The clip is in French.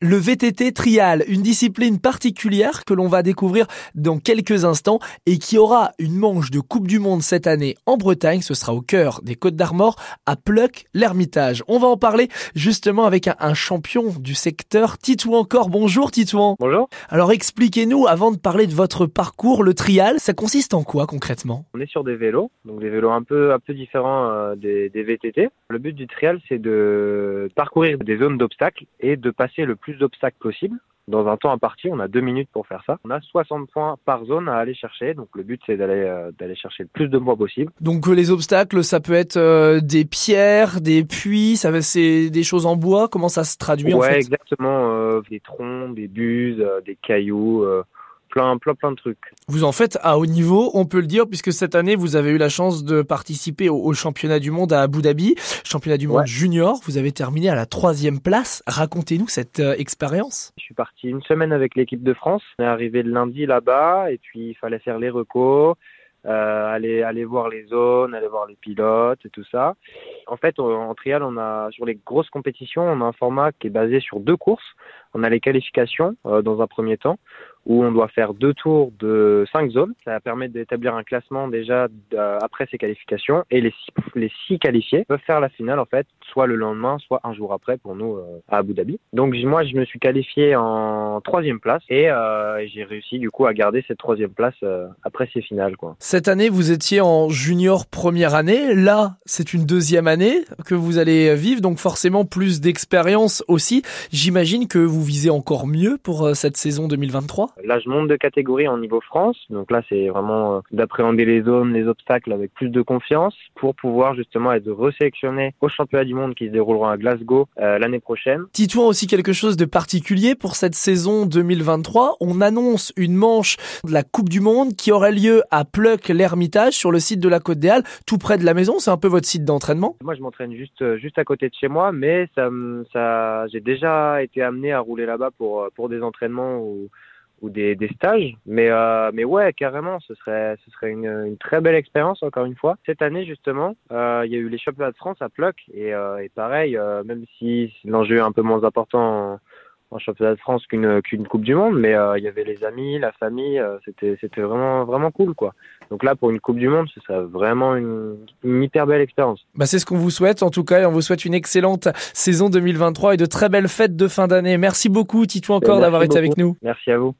Le VTT trial, une discipline particulière que l'on va découvrir dans quelques instants et qui aura une manche de Coupe du Monde cette année en Bretagne. Ce sera au cœur des Côtes d'Armor à Pluck, l'Ermitage. On va en parler justement avec un, champion du secteur, Titouan encore. Bonjour Titouan. Bonjour. Alors expliquez-nous, avant de parler de votre parcours, le trial, ça consiste en quoi concrètement? On est sur des vélos, donc des vélos un peu, un peu différents euh, des, des VTT. Le but du trial, c'est de parcourir des zones d'obstacles et de passer le plus plus d'obstacles possible. Dans un temps imparti, on a deux minutes pour faire ça. On a 60 points par zone à aller chercher. Donc le but c'est d'aller euh, d'aller chercher le plus de points possible. Donc euh, les obstacles, ça peut être euh, des pierres, des puits, ça c'est des choses en bois. Comment ça se traduit en fait? exactement. des troncs, des buses, des cailloux plein, plein, plein de trucs. Vous en faites à haut niveau, on peut le dire, puisque cette année, vous avez eu la chance de participer au, championnat du monde à Abu Dhabi, championnat du monde junior. Vous avez terminé à la troisième place. Racontez-nous cette euh, expérience. Je suis parti une semaine avec l'équipe de France. On est arrivé le lundi là-bas, et puis il fallait faire les recos. Euh, aller aller voir les zones, aller voir les pilotes et tout ça. En fait, en trial, on a sur les grosses compétitions, on a un format qui est basé sur deux courses. On a les qualifications euh, dans un premier temps où on doit faire deux tours de cinq zones. Ça va permettre d'établir un classement déjà après ces qualifications et les six, les six qualifiés peuvent faire la finale en fait, soit le lendemain, soit un jour après pour nous euh, à Abu Dhabi. Donc moi je me suis qualifié en troisième place et, euh, j'ai réussi du coup à garder cette troisième place euh, après ces finales. Quoi. Cette année vous étiez en junior première année, là c'est une deuxième année que vous allez vivre, donc forcément plus d'expérience aussi. J'imagine que vous visez encore mieux pour cette saison 2023 Là, je monte de catégorie en niveau France. Donc là, c'est vraiment euh, d'appréhender les zones, les obstacles avec plus de confiance pour pouvoir justement être resélectionné au championnat du monde qui se déroulera à Glasgow euh, l'année prochaine. Titouan aussi quelque chose de particulier pour cette saison 2023. On annonce une manche de la Coupe du Monde qui aurait lieu à Pluck l'Ermitage sur le site de la Côte des Halles, tout près de la maison. C'est un peu votre site d'entraînement. Moi, je m'entraîne juste euh, juste à côté de chez moi, mais ça, ça j'ai déjà été amené à rouler là-bas pour pour des entraînements ou ou des, des stages. Mais, euh, mais ouais, carrément, ce serait, ce serait une, une très belle expérience, encore une fois. Cette année, justement, euh, il y a eu les championnats de France à Ploc. Et, euh, et pareil, euh, même si l'enjeu est un peu moins important en, en championnat de France qu'une qu'une Coupe du Monde, mais euh, il y avait les amis, la famille, c'était c'était vraiment vraiment cool quoi. Donc là pour une Coupe du Monde, ce serait vraiment une, une hyper belle expérience. Bah c'est ce qu'on vous souhaite en tout cas, et on vous souhaite une excellente saison 2023 et de très belles fêtes de fin d'année. Merci beaucoup Tito encore d'avoir été avec nous. Merci à vous.